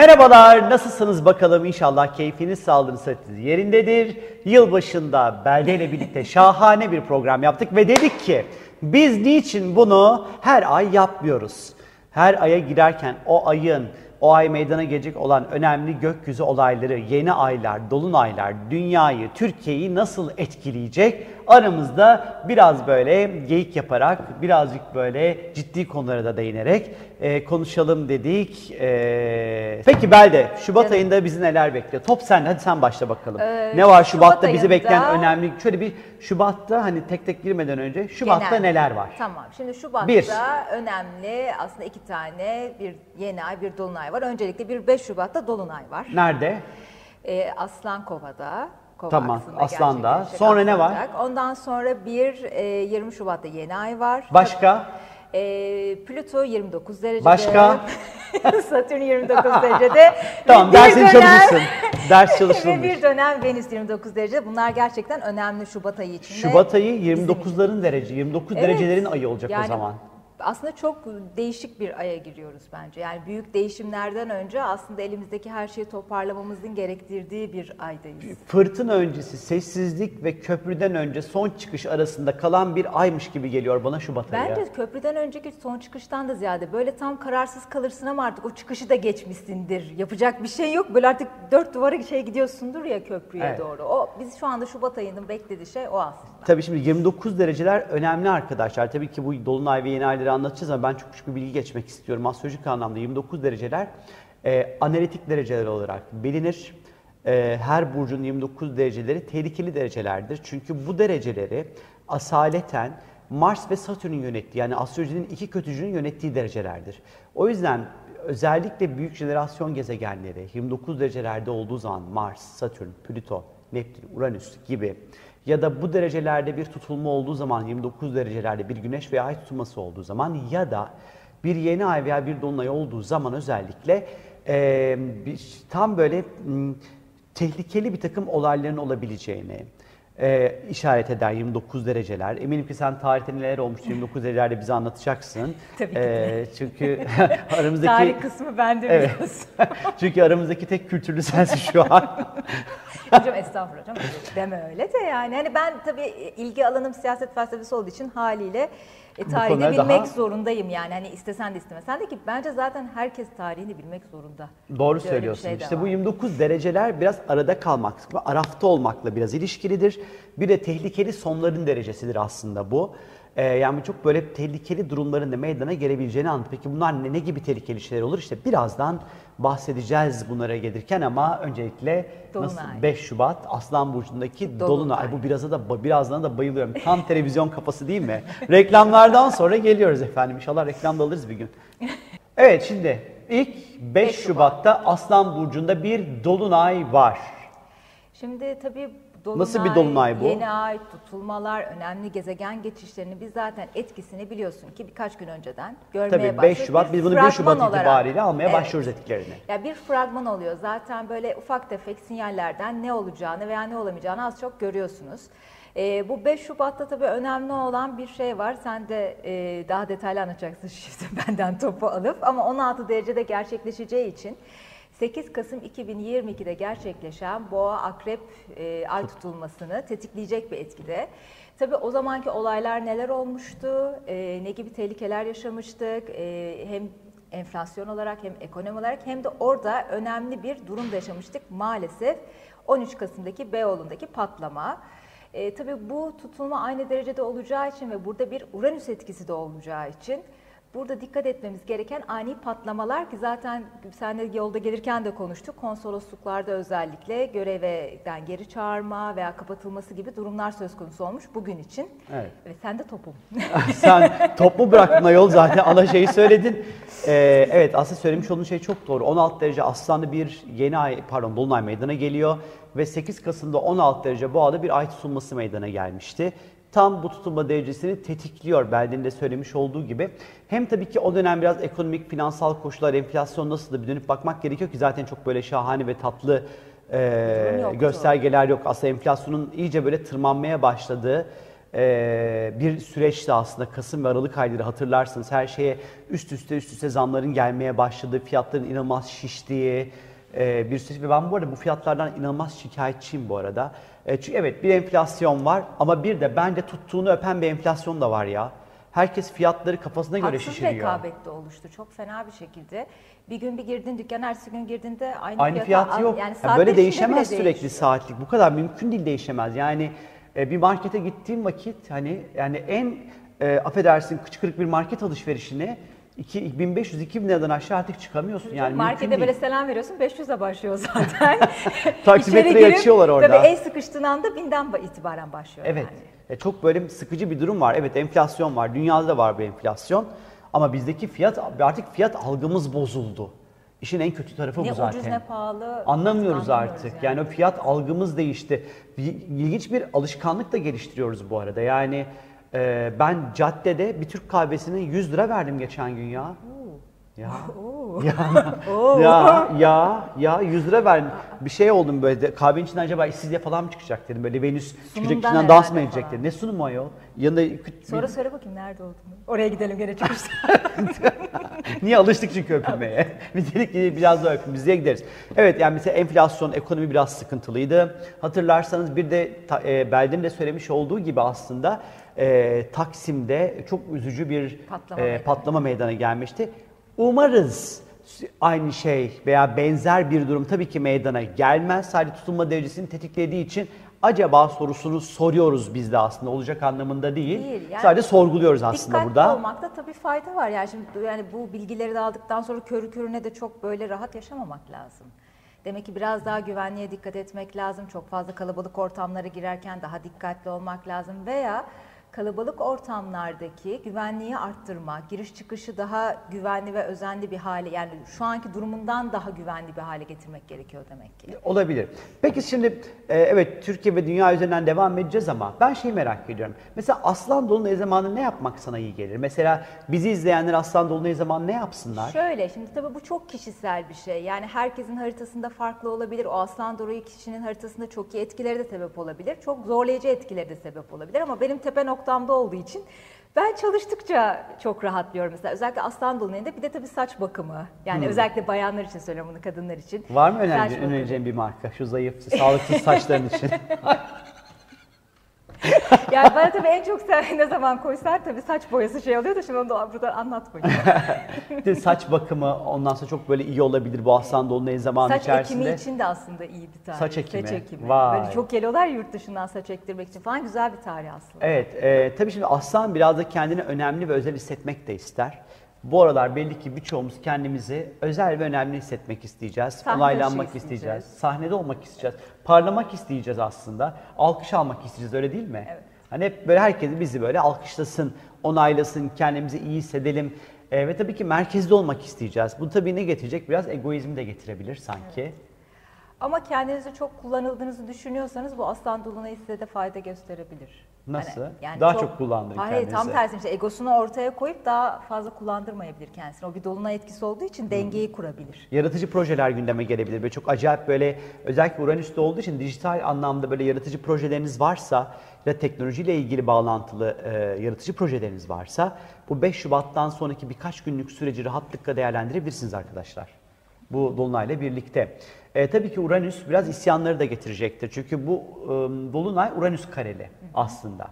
Merhabalar, nasılsınız bakalım? İnşallah keyfiniz, sağlığınız, sıhhatiniz yerindedir. Yılbaşında Belde ile birlikte şahane bir program yaptık ve dedik ki biz niçin bunu her ay yapmıyoruz? Her aya girerken o ayın, o ay meydana gelecek olan önemli gökyüzü olayları, yeni aylar, dolunaylar, dünyayı, Türkiye'yi nasıl etkileyecek? Aramızda biraz böyle geyik yaparak, birazcık böyle ciddi konulara da değinerek e, konuşalım dedik. E, peki Belde, Şubat Evet. ayında bizi neler bekliyor? Top sende, hadi sen başla bakalım. Ee, ne var Şubat Şubat'ta bizi ayında- bekleyen önemli, şöyle bir Şubat'ta hani tek tek girmeden önce Şubat'ta Genel. neler var? Tamam. Şimdi Şubat'ta Bir. önemli aslında iki tane bir yeni ay bir dolunay var. Öncelikle bir 5 Şubat'ta dolunay var. Nerede? Ee, Aslan Kova'da. Kova Tamam, Aslan'da. Sonra ne var? Ondan sonra bir e, 20 Şubat'ta yeni ay var. Başka? Ee, Plüto 29 derecede. Başka? Satürn 29 derecede. Tamam, Ve bir dersini dönem- çalışırsın. Ders Ve çalışılmış. bir dönem Venüs 29 derece. Bunlar gerçekten önemli Şubat ayı için. Şubat ayı bizim için. 29'ların derece, 29 Evet. derecelerin ayı olacak o Yani zaman. Aslında çok değişik bir aya giriyoruz bence. Yani büyük değişimlerden önce aslında elimizdeki her şeyi toparlamamızın gerektirdiği bir aydayız. Fırtına öncesi sessizlik ve köprüden önce son çıkış arasında kalan bir aymış gibi geliyor bana Şubat ayı. Bence köprüden önceki son çıkıştan da ziyade böyle tam kararsız kalırsın ama artık o çıkışı da geçmişsindir. Yapacak bir şey yok. Böyle artık dört duvara şey gidiyorsundur ya köprüye Evet. doğru. O biz şu anda Şubat ayının beklediği şey o aslında. Tabii şimdi 29 dereceler önemli arkadaşlar. Tabii ki bu dolunay ve yeni ayları anlatacağız ama ben çok küçük bir bilgi geçmek istiyorum. Astrolojik anlamda 29 dereceler e, analitik dereceler olarak bilinir. E, her burcun 29 dereceleri tehlikeli derecelerdir. Çünkü bu dereceleri asaleten Mars ve Satürn'ün yönettiği yani astrolojinin iki kötücünün yönettiği derecelerdir. O yüzden özellikle büyük jenerasyon gezegenleri 29 derecelerde olduğu zaman Mars, Satürn, Plüto, Neptün, Uranüs gibi ya da bu derecelerde bir tutulma olduğu zaman 29 derecelerde bir güneş veya ay tutulması olduğu zaman ya da bir yeni ay veya bir dolunay olduğu zaman özellikle bir, tam böyle m, tehlikeli bir takım olayların olabileceğini eee, işaret eder 29 dereceler. Eminim ki sen tarihte neler olmuş 29 derecelerde bize anlatacaksın. Tabii ki. Eee, çünkü aramızdaki Tarih kısmı bende Evet. biliyorsun. çünkü aramızdaki tek kültürlü sensin şu an. Hocam estağfurullah hocam. Deme öyle de yani. Hani ben tabii ilgi alanım siyaset felsefesi olduğu için haliyle e, konuları bilmek daha- zorundayım yani. Hani istesen de istemesen de ki bence zaten herkes tarihini bilmek zorunda. Doğru Bir de öyle bir söylüyorsun. şey işte bu var. 29 dereceler biraz arada kalmak, arafta olmakla biraz ilişkilidir. Bir de tehlikeli sonların derecesidir aslında bu. Ee, yani çok böyle tehlikeli durumların da meydana gelebileceğini anlatır. Peki bunlar ne, ne gibi tehlikeli şeyler olur? İşte birazdan bahsedeceğiz bunlara gelirken ama öncelikle nasıl Dolunay. 5 Şubat Aslan Burcu'ndaki Dolunay. Dolunay. Bu biraz da birazdan da bayılıyorum. Tam televizyon kafası değil mi? Reklamlardan sonra geliyoruz efendim. İnşallah reklamda alırız bir gün. Evet şimdi ilk 5 5 Şubat. Şubat'ta Aslan Burcu'nda bir Dolunay var. Şimdi tabii dolunay, Nasıl bir dolunay bu? Yeni ay, tutulmalar, önemli gezegen geçişlerini biz zaten etkisini biliyorsun ki birkaç gün önceden görmeye Tabii 5 başladık. Şubat Bir biz bunu 1 fragman Şubat olarak- itibariyle almaya Evet. başlıyoruz etkilerini. Ya bir fragman oluyor. Zaten böyle ufak tefek sinyallerden ne olacağını veya ne olamayacağını az çok görüyorsunuz. Ee, bu 5 Şubat'ta tabii önemli olan bir şey var. Sen de e, daha detaylı anlatacaksın şimdi benden topu alıp ama 16 derecede gerçekleşeceği için 8 Kasım 2022'de gerçekleşen Boğa Akrep e, ay tutulmasını tetikleyecek bir etkide. Tabii o zamanki olaylar neler olmuştu, e, ne gibi tehlikeler yaşamıştık, e, hem enflasyon olarak hem ekonomi olarak hem de orada önemli bir durum da yaşamıştık maalesef 13 Kasım'daki Beyoğlu'ndaki patlama. E, tabii bu tutulma aynı derecede olacağı için ve burada bir Uranüs etkisi de olacağı için burada dikkat etmemiz gereken ani patlamalar ki zaten senle yolda gelirken de konuştuk. Konsolosluklarda özellikle görevden geri çağırma veya kapatılması gibi durumlar söz konusu olmuş bugün için. Evet. Ve sen de topum. Sen toplu bıraktın ayol zaten ana şeyi söyledin. Ee, evet aslında söylemiş olduğun şey çok doğru. 16 derece Aslan'da bir yeni ay pardon Dolunay meydana geliyor ve 8 Kasım'da 16 derece Boğa'da bir ay tutulması meydana gelmişti. Tam bu tutulma derecesini tetikliyor Belde'nin de söylemiş olduğu gibi. Hem tabii ki o dönem biraz ekonomik, finansal koşullar, enflasyon nasıl da bir dönüp bakmak gerekiyor ki zaten çok böyle şahane ve tatlı e, yoktu. göstergeler yok. Aslında enflasyonun iyice böyle tırmanmaya başladığı e, bir süreçti aslında Kasım ve Aralık ayları hatırlarsınız her şeye üst üste üst üste zamların gelmeye başladığı, fiyatların inanılmaz şiştiği e, bir süreç. Ve ben bu arada bu fiyatlardan inanılmaz şikayetçiyim bu arada. E, çünkü evet bir enflasyon var ama bir de bence tuttuğunu öpen bir enflasyon da var ya. Herkes fiyatları kafasına göre Haksız şişiriyor. rekabette oluştu çok fena bir şekilde. Bir gün bir girdin dükkan, ertesi gün girdiğinde aynı, Aynı fiyata fiyat yok. Yani Ya saatler böyle değişemez sürekli değişiyor. saatlik. Bu kadar mümkün değil değişemez. Yani e, bir markete gittiğim vakit hani yani en e, affedersin kıçkırık bir market alışverişine 1500-2000 liradan aşağı artık çıkamıyorsun. Yani Markete böyle selam veriyorsun 500'e başlıyor zaten. Taksimetreyi açıyorlar orada. Tabii el sıkıştığın anda binden ba- itibaren başlıyor Evet. yani. E, çok böyle sıkıcı bir durum var. Evet enflasyon var. Dünyada da var bu enflasyon. Ama bizdeki fiyat artık fiyat algımız bozuldu. İşin en kötü tarafı Ne bu zaten. ucuz ne pahalı. Anlamıyoruz artık. Yani. o fiyat algımız değişti. Bir, ilginç bir alışkanlık da geliştiriyoruz bu arada. Yani e, ben caddede bir Türk kahvesine 100 lira verdim geçen gün ya. Ya. ya, ya, ya, ya 100 lira verdim. Bir şey oldum böyle de, kahvenin içinden acaba işsizliğe falan mı çıkacak dedim. Böyle Venüs çıkacak içinden dans mı edecek dedim. Ne sunumu ayol? Yanında küt- Sonra söyle bakayım nerede olduğunu. Oraya gidelim gene çıkışta. Niye alıştık çünkü öpülmeye. Biz dedik ki biraz daha öpün, bizye gideriz. Evet yani mesela enflasyon, ekonomi biraz sıkıntılıydı. Hatırlarsanız bir de e, Belde'nin de söylemiş olduğu gibi aslında e, Taksim'de çok üzücü bir Patlama e, meydana patlama meydana gelmişti. Umarız aynı şey veya benzer bir durum tabii ki meydana gelmez. Sadece tutulma derecesini tetiklediği için acaba sorusunu soruyoruz biz de aslında olacak anlamında değil. Değil, yani Sadece sorguluyoruz aslında Dikkatli burada. olmakta tabii fayda var. Yani şimdi yani bu bilgileri de aldıktan sonra körü körüne de çok böyle rahat yaşamamak lazım. Demek ki biraz daha güvenliğe dikkat etmek lazım. Çok fazla kalabalık ortamlara girerken daha dikkatli olmak lazım veya kalabalık ortamlardaki güvenliği arttırma, giriş çıkışı daha güvenli ve özenli bir hale yani şu anki durumundan daha güvenli bir hale getirmek gerekiyor demek ki. Olabilir. Peki şimdi e, evet Türkiye ve dünya üzerinden devam edeceğiz ama ben şeyi merak ediyorum. Mesela Aslan Dolunay zamanı ne yapmak sana iyi gelir? Mesela bizi izleyenler Aslan Dolunay zamanı ne yapsınlar? Şöyle şimdi tabii bu çok kişisel bir şey. Yani herkesin haritasında farklı olabilir. O aslan doruğu kişinin haritasında çok iyi etkileri de sebep olabilir. Çok zorlayıcı etkileri de sebep olabilir ama benim tepe noktamda olduğu için ben çalıştıkça çok rahatlıyorum mesela. Özellikle aslan dolunayında bir de tabii saç bakımı. Yani özellikle bayanlar için söylüyorum bunu kadınlar için. Hmm. Var mı bakımı. önereceğin bir marka? Şu zayıf, sağlıksız saçların için. Yani bana tabii en çok ne zaman koysan tabii saç boyası şey oluyor da şimdi onu da buradan anlatmayayım. Bir de saç bakımı ondan sonra çok böyle iyi olabilir bu Aslan Dolunay zamanı Saç içerisinde. ekimi için de aslında iyi bir tarih. Saç ekimi. Saç ekimi. Vay. Böyle çok geliyorlar yurt dışından saç ektirmek için falan güzel bir tarih aslında. Evet, e, tabii şimdi aslan biraz da kendini önemli ve özel hissetmek de ister. Bu aralar belli ki birçoğumuz kendimizi özel ve önemli hissetmek isteyeceğiz. Sahne onaylanmak dışı isteyeceğiz. isteyeceğiz. Sahnede olmak isteyeceğiz. Parlamak isteyeceğiz aslında. Alkış almak isteyeceğiz öyle değil mi? Evet. Hani hep böyle herkes bizi böyle alkışlasın, onaylasın, kendimizi iyi hissedelim. E, ve tabii ki merkezde olmak isteyeceğiz. Bu tabii ne getirecek? Biraz egoizmi de getirebilir sanki. Ama kendinizi çok kullanıldığınızı düşünüyorsanız bu aslan dolunayı size de fayda gösterebilir. Nasıl? Daha çok kullandırın Hayır tam kendinizi. tersi işte egosunu ortaya koyup daha fazla kullandırmayabilir kendisini. O bir dolunay etkisi olduğu için dengeyi kurabilir. Yaratıcı projeler gündeme gelebilir. Böyle çok acayip böyle özellikle Uranüs'te olduğu için dijital anlamda böyle yaratıcı projeleriniz varsa ya teknolojiyle ilgili bağlantılı e, yaratıcı projeleriniz varsa bu 5 Şubat'tan sonraki birkaç günlük süreci rahatlıkla değerlendirebilirsiniz arkadaşlar. Bu dolunayla birlikte. E, tabii ki Uranüs biraz isyanları da getirecektir. Çünkü bu e, dolunay Uranüs kareli aslında.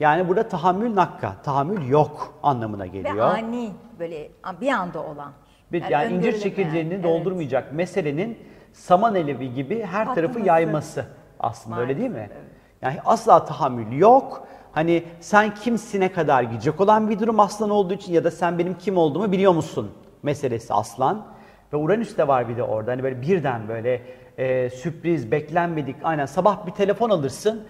Yani burada tahammül nakka, tahammül yok anlamına geliyor. Ve ani böyle bir anda olan. Bir, yani, incir öngörülemeyen, çekirdeğini evet. doldurmayacak meselenin saman elevi gibi her tarafı Patlaması. yayması aslında öyle değil mi? Maalesef, evet. Yani asla tahammül yok. Hani sen kimsine kadar gidecek olan bir durum aslan olduğu için ya da sen benim kim olduğumu biliyor musun meselesi aslan. Ve Uranüs de var bir de orada. Hani böyle birden böyle e, sürpriz, beklenmedik. Aynen sabah bir telefon alırsın.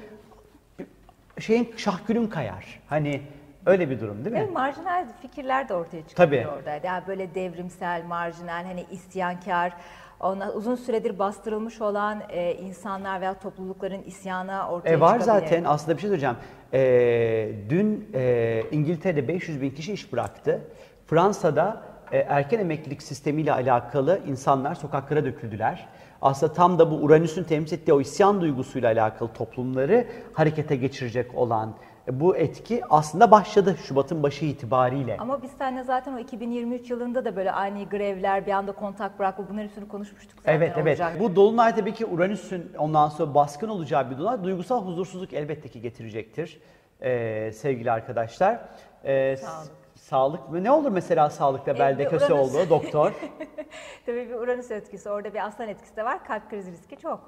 Şeyin şahgülün kayar. Hani öyle bir durum değil mi? Ve marjinal fikirler de ortaya çıkıyor Tabii. orada. Yani böyle devrimsel, marjinal, hani isyankar, ona uzun süredir bastırılmış olan e, insanlar veya toplulukların isyanı ortaya E var çıkabilir. zaten aslında bir şey söyleyeceğim. E, dün e, İngiltere'de 500 bin kişi iş bıraktı. Fransa'da erken emeklilik sistemiyle alakalı insanlar sokaklara döküldüler. aslında tam da bu Uranüs'ün temsil ettiği o isyan duygusuyla alakalı toplumları harekete geçirecek olan e, bu etki aslında başladı Şubat'ın başı itibariyle. Ama biz seninle zaten o 2023 yılında da böyle ani grevler, bir anda kontak bırakma bunların üstünü konuşmuştuk zaten Evet evet. olacak. Bu dolunay tabii ki Uranüs'ün ondan sonra baskın olacağı bir dolunay. Duygusal huzursuzluk elbette ki getirecektir ee, sevgili arkadaşlar. Ee, s- Sağlık. Sağlık mı? Ne olur mesela sağlıkta E, belde bir köse oldu doktor? Tabii bir Uranüs etkisi, orada bir aslan etkisi de var. Kalp krizi riski çok.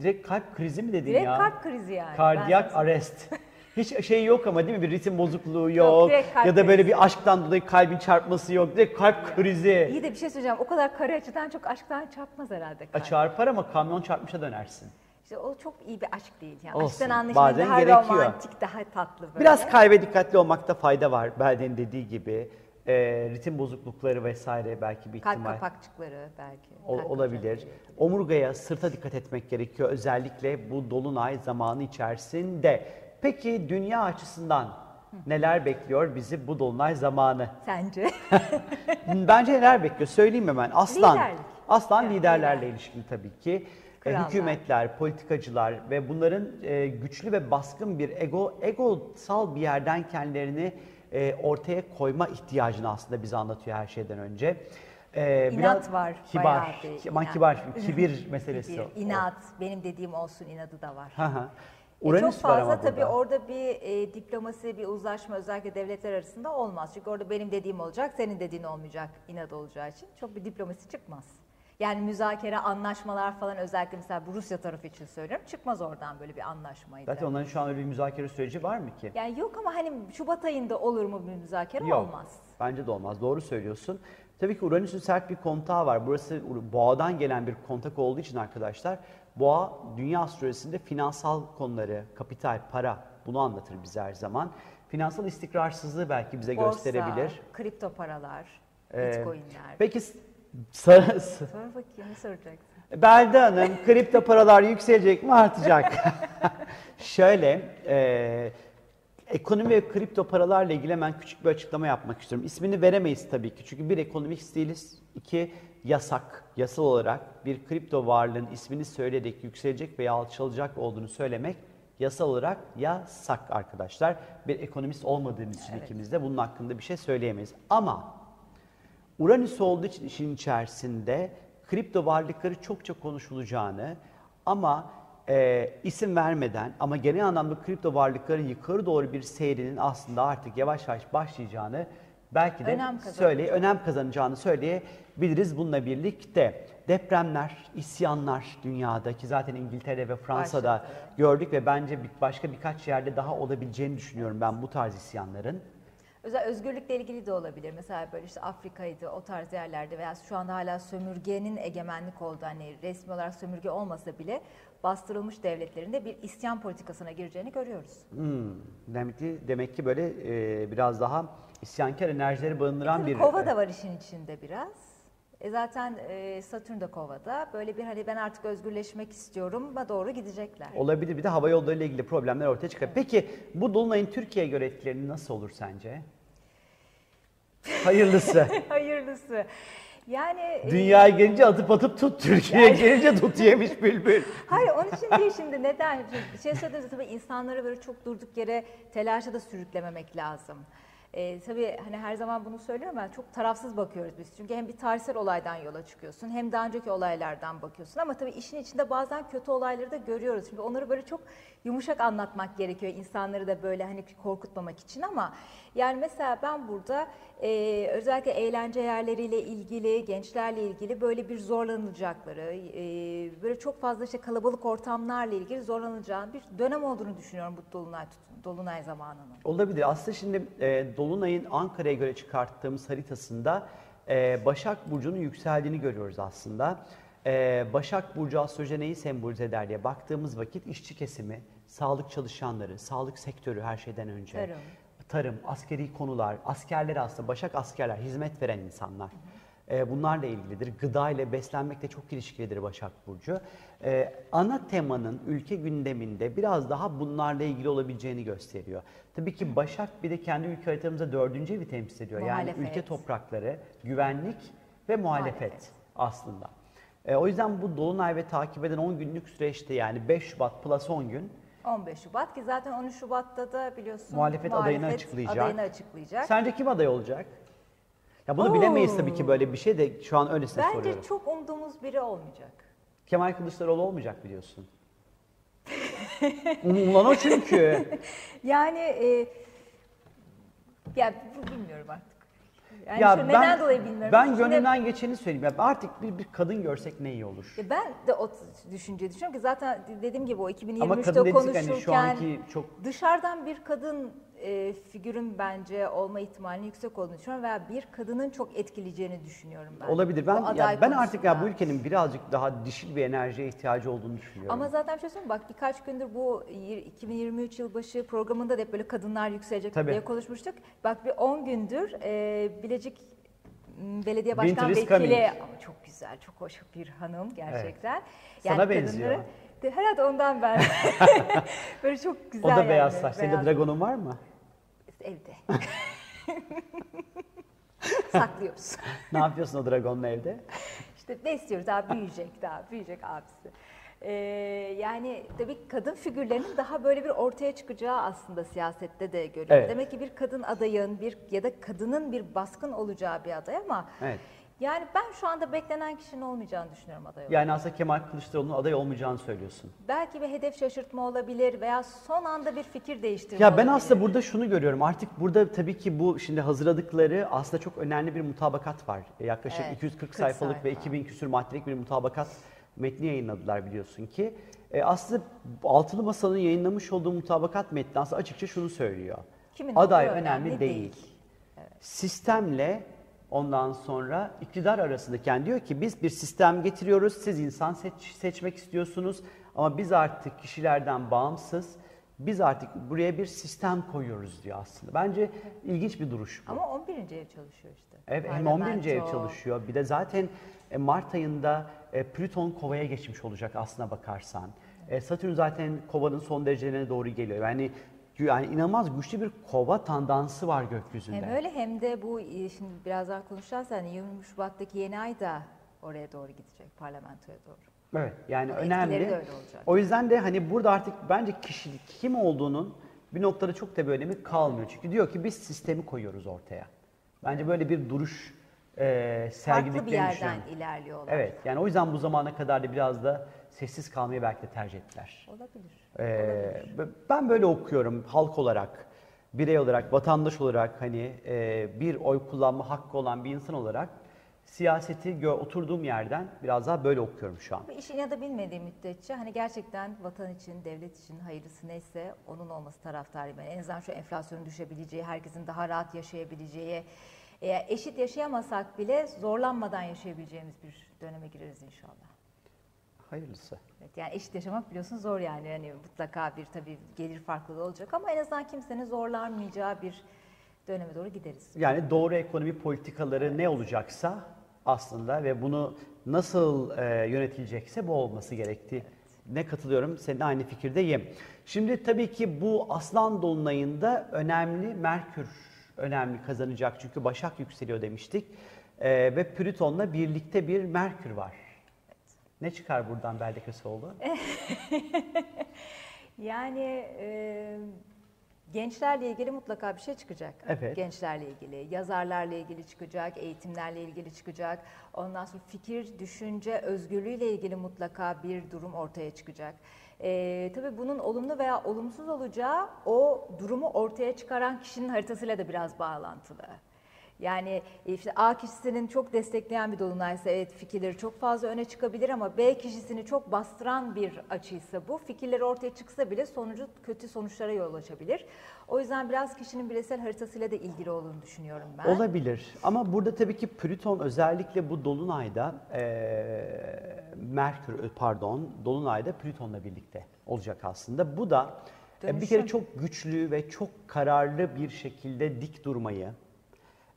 Direkt kalp krizi mi dedin Direkt ya? kalp krizi yani. Kardiyak arrest. Hiç şey yok ama değil mi? Bir ritim bozukluğu yok. direkt kalp ya da böyle krizi. bir aşktan dolayı kalbin çarpması yok. Direkt kalp krizi. İyi de bir şey söyleyeceğim. O kadar kare açıdan çok aşktan çarpmaz herhalde kalp. Çarpar ama kamyon çarpmışa dönersin. İşte o çok iyi bir aşk değil. Yani Olsun. aşktan anlaşılan Bazen daha gerekiyor. romantik, daha tatlı böyle. Biraz kalbe dikkatli olmakta fayda var. Belden dediği gibi. Ee, ritim bozuklukları vesaire belki bir Kalp ihtimal kapakçıkları belki. Kalp olabilir. kapakçıkları. Omurgaya, sırta dikkat etmek gerekiyor özellikle bu dolunay zamanı içerisinde. Peki dünya açısından neler bekliyor bizi bu dolunay zamanı? Sence? Bence neler bekliyor? Söyleyeyim hemen. Aslan. Liderlik. Aslan Yani liderlerle lider. ilişkili tabii ki. E, Krallar. hükümetler, politikacılar ve bunların e, güçlü ve baskın bir ego egosal bir yerden kendilerini e, ortaya koyma ihtiyacını aslında bize anlatıyor her şeyden önce. E, İnat var, Kibar. bir Aman inat. kibar, kibir meselesi. Bir o. inat, benim dediğim olsun inadı da var. Hı hı. E, Uranüs çok fazla ama tabii burada. orada bir e, diplomasi, bir uzlaşma özellikle devletler arasında olmaz. Çünkü orada benim dediğim olacak, senin dediğin olmayacak inat olacağı için çok bir diplomasi çıkmaz. Yani müzakere, anlaşmalar falan özellikle mesela bu Rusya tarafı için söylüyorum çıkmaz oradan böyle bir anlaşmaydı. Zaten onların şu an öyle bir müzakere süreci var mı ki? Yani yok ama hani Şubat ayında olur mu bir müzakere Yok. olmaz. Bence de olmaz. Doğru söylüyorsun. Tabii ki Uranüs'ün sert bir kontağı var. Burası Ur- boğadan gelen bir kontak olduğu için arkadaşlar boğa dünya astrolojisinde finansal konuları, kapital, para bunu anlatır bize her zaman. Finansal istikrarsızlığı belki bize Borsa, gösterebilir. kripto paralar, Ee, bitcoinler. Peki s- sa- s- Sor bakayım ne soracaksın? Belda Hanım, kripto paralar yükselecek mi artacak? Şöyle, e, ekonomi ve kripto paralarla ilgili hemen küçük bir açıklama yapmak istiyorum. İsmini veremeyiz tabii ki çünkü bir ekonomik değiliz, iki yasak, yasal olarak bir kripto varlığın ismini söyleyerek yükselecek veya alçalacak olduğunu söylemek yasal olarak yasak arkadaşlar. Bir ekonomist olmadığımız için Evet. ikimiz de bunun hakkında bir şey söyleyemeyiz. Ama Uranüs olduğu için işin içerisinde kripto varlıkları çokça konuşulacağını ama e, isim vermeden ama genel anlamda kripto varlıkların yukarı doğru bir seyrinin aslında artık yavaş yavaş başlayacağını belki de Önem söyle önem kazanacağını söyleyebiliriz. Bununla birlikte depremler, isyanlar dünyada ki zaten İngiltere ve Fransa'da Başladı. gördük ve bence başka birkaç yerde daha olabileceğini düşünüyorum ben bu tarz isyanların. Özel özgürlükle ilgili de olabilir. Mesela böyle işte Afrika'ydı o tarz yerlerde veya şu anda hala sömürgenin egemenlik olduğu hani resmi olarak sömürge olmasa bile bastırılmış devletlerinde bir isyan politikasına gireceğini görüyoruz. Hmm, demek ki demek ki böyle e, biraz daha isyankar enerjileri barındıran Tabii bir kova da var işin içinde biraz. E zaten e, Satürn de kovada. Böyle bir hani ben artık özgürleşmek istiyorum ma doğru gidecekler. olabilir. Bir de hava yolları ile ilgili problemler ortaya çıkar. Peki bu dolunayın Türkiye'ye göre etkileri nasıl olur sence? Hayırlısı. Hayırlısı. Yani e, Dünyaya gelince atıp atıp tut, Türkiye'ye gelince tut yemiş bülbül. Hayır onun için değil şimdi neden? Şimdi bir şey söylediğinizde tabii insanları böyle çok durduk yere telaşa da sürüklememek lazım. Ee, tabii hani her zaman bunu söylüyorum ben çok tarafsız bakıyoruz biz. Çünkü hem bir tarihsel olaydan yola çıkıyorsun hem daha önceki olaylardan bakıyorsun ama tabii işin içinde bazen kötü olayları da görüyoruz. Şimdi onları böyle çok yumuşak anlatmak gerekiyor insanları da böyle hani korkutmamak için ama yani mesela ben burada e, özellikle eğlence yerleriyle ilgili, gençlerle ilgili böyle bir zorlanılacakları, e, böyle çok fazla işte kalabalık ortamlarla ilgili zorlanılacağını bir dönem olduğunu düşünüyorum bu dolunay dolunay zamanının. Olabilir. Aslında şimdi e, Dolunay'ın Ankara'ya göre çıkarttığımız haritasında e, Başak Burcu'nun yükseldiğini görüyoruz aslında. E, Başak Burcu astroloji neyi sembolize eder diye baktığımız vakit işçi kesimi, sağlık çalışanları, sağlık sektörü her şeyden önce. Tarım. Tarım, askeri konular, askerler aslında, Başak askerler, hizmet veren insanlar. E, bunlarla ilgilidir. Gıda ile beslenmekle çok ilişkilidir Başak Burcu. E, ana temanın ülke gündeminde biraz daha bunlarla ilgili olabileceğini gösteriyor. Tabii ki Başak bir de kendi ülke haritamızda dördüncü evi temsil ediyor. Yani Muhalefet. ülke toprakları, güvenlik ve muhalefet, Muhalefet. aslında. E, o yüzden bu Dolunay ve takip eden 10 günlük süreçte yani 5 Şubat plus 10 gün 15 Şubat ki zaten 13 Şubat'ta da biliyorsun Muhalefet adayını açıklayacak. adayını açıklayacak. Sence kim aday olacak? Ya bunu Oo. bilemeyiz tabii ki böyle bir şey de şu an öylesine Bence soruyorum. çok umduğumuz biri olmayacak. Kemal Kılıçdaroğlu olmayacak biliyorsun. Umulan o çünkü. Yani e, ya bilmiyorum artık. Yani ya şu neden dolayı bilmiyorum. Ben Şimdi- gönlümden geçeni söyleyeyim. Ya artık bir, bir kadın görsek ne iyi olur. Ya Ben de o düşünceyi düşünüyorum ki zaten dediğim gibi o Ama 2023'te kadın dedik konuşurken hani şu anki çok dışarıdan bir kadın e, figürün bence olma ihtimalinin yüksek olduğunu düşünüyorum veya bir kadının çok etkileyeceğini düşünüyorum ben. olabilir. Ben ya ben artık ya bu konusunda. ülkenin birazcık daha dişil bir enerjiye ihtiyacı olduğunu düşünüyorum. Ama zaten bir şey söyleyeyim bak birkaç gündür bu yir- 2023 yılbaşı programında da hep böyle kadınlar yükselecek Tabii. diye konuşmuştuk. Bak bir 10 gündür e, Bilecik Belediye Başkan Vekili ama çok güzel, çok hoş bir hanım gerçekten. Sana benziyor. kadınları- De- Herhalde ondan ben. böyle çok güzel o da yani, beyaz saç. Senin de dragonun var mı? Evde. Saklıyoruz. ne yapıyorsun o dragonla evde? İşte besliyoruz daha büyüyecek daha büyüyecek abisi. Ee, yani tabii kadın figürlerinin daha böyle bir ortaya çıkacağı aslında siyasette de görüyoruz. Evet. Demek ki bir kadın adayın bir ya da kadının bir baskın olacağı bir aday ama Evet. Yani ben şu anda beklenen kişinin olmayacağını düşünüyorum aday olarak. Yani aslında Kemal Kılıçdaroğlu'nun aday olmayacağını söylüyorsun. Belki bir hedef şaşırtma olabilir veya son anda bir fikir değiştirme Ya ben olabilir. aslında burada şunu görüyorum. Artık burada tabii ki bu şimdi hazırladıkları aslında çok önemli bir mutabakat var. E, Yaklaşık Evet, 240 40 sayfalık ve sayfa. 2000 küsür maddelik bir mutabakat metni yayınladılar biliyorsun ki. E, aslında Altılı Masa'nın yayınlamış olduğu mutabakat metni aslında açıkça şunu söylüyor. Kimin Aday önemli, önemli değil. değil. Sistemle ondan sonra iktidar arasındaki yani diyor ki biz bir sistem getiriyoruz. Siz insan seç- seçmek istiyorsunuz ama biz artık kişilerden bağımsız biz artık buraya bir sistem koyuyoruz diyor aslında. Bence ilginç bir duruş bu. Ama 11. ev çalışıyor işte. Evet, hem 11. ev çalışıyor. Bir de zaten e, Mart ayında e, Plüton kovaya geçmiş olacak aslına bakarsan. E, Satürn zaten kovanın son derecelerine doğru geliyor. Yani yani inanılmaz güçlü bir kova tandansı var gökyüzünde. Hem öyle hem de bu e, şimdi biraz daha konuşacağız hani 20 Şubat'taki yeni ay da oraya doğru gidecek parlamentoya doğru. Evet yani O önemli. O yüzden de hani burada artık bence kişilik kim olduğunun bir noktada çok da bir önemi kalmıyor. Çünkü diyor ki biz sistemi koyuyoruz ortaya. Bence böyle bir duruş e, Farklı bir sergilediklerini yerden ilerliyorlar. Evet yani o yüzden bu zamana kadar da biraz da sessiz kalmayı belki de tercih ettiler. Olabilir. Ee, ben böyle okuyorum halk olarak, birey olarak, vatandaş olarak hani e, bir oy kullanma hakkı olan bir insan olarak siyaseti gö- oturduğum yerden biraz daha böyle okuyorum şu an. İşin ya da bilmediği müddetçe hani gerçekten vatan için, devlet için hayırlısı neyse onun olması taraftarıyım. Yani en azından şu enflasyonun düşebileceği, herkesin daha rahat yaşayabileceği, eşit yaşayamasak bile zorlanmadan yaşayabileceğimiz bir döneme gireriz inşallah. Hayırlısı. Evet, yani eşit yaşamak biliyorsun zor yani. yani mutlaka bir tabii gelir farklılığı olacak ama en azından kimsenin zorlanmayacağı bir döneme doğru gideriz. Yani doğru ekonomi politikaları ne olacaksa aslında ve bunu nasıl e, yönetilecekse bu olması gerektiği. Ne katılıyorum, seninle aynı fikirdeyim. Şimdi tabii ki bu Aslan Dolunay'ında önemli Merkür önemli kazanacak. Çünkü Başak yükseliyor demiştik. E, ve Plüton'la birlikte bir Merkür var. Ne çıkar buradan Belde Köseoğlu? Yani e, gençlerle ilgili mutlaka bir şey çıkacak. Evet. Gençlerle ilgili, yazarlarla ilgili çıkacak, eğitimlerle ilgili çıkacak. Ondan sonra fikir, düşünce, özgürlüğüyle ilgili mutlaka bir durum ortaya çıkacak. E, tabii bunun olumlu veya olumsuz olacağı o durumu ortaya çıkaran kişinin haritasıyla da biraz bağlantılı. Yani işte A kişisinin çok destekleyen bir dolunaysa evet fikirleri çok fazla öne çıkabilir ama B kişisini çok bastıran bir açıysa bu fikirleri ortaya çıksa bile sonucu kötü sonuçlara yol açabilir. O yüzden biraz kişinin bireysel haritasıyla da ilgili olduğunu düşünüyorum ben. Olabilir ama burada tabii ki Plüton özellikle bu Dolunay'da eee Merkür pardon Dolunay'da Plüton'la birlikte olacak aslında. Bu da e, bir kere Dönüşüm. çok güçlü ve çok kararlı bir şekilde dik durmayı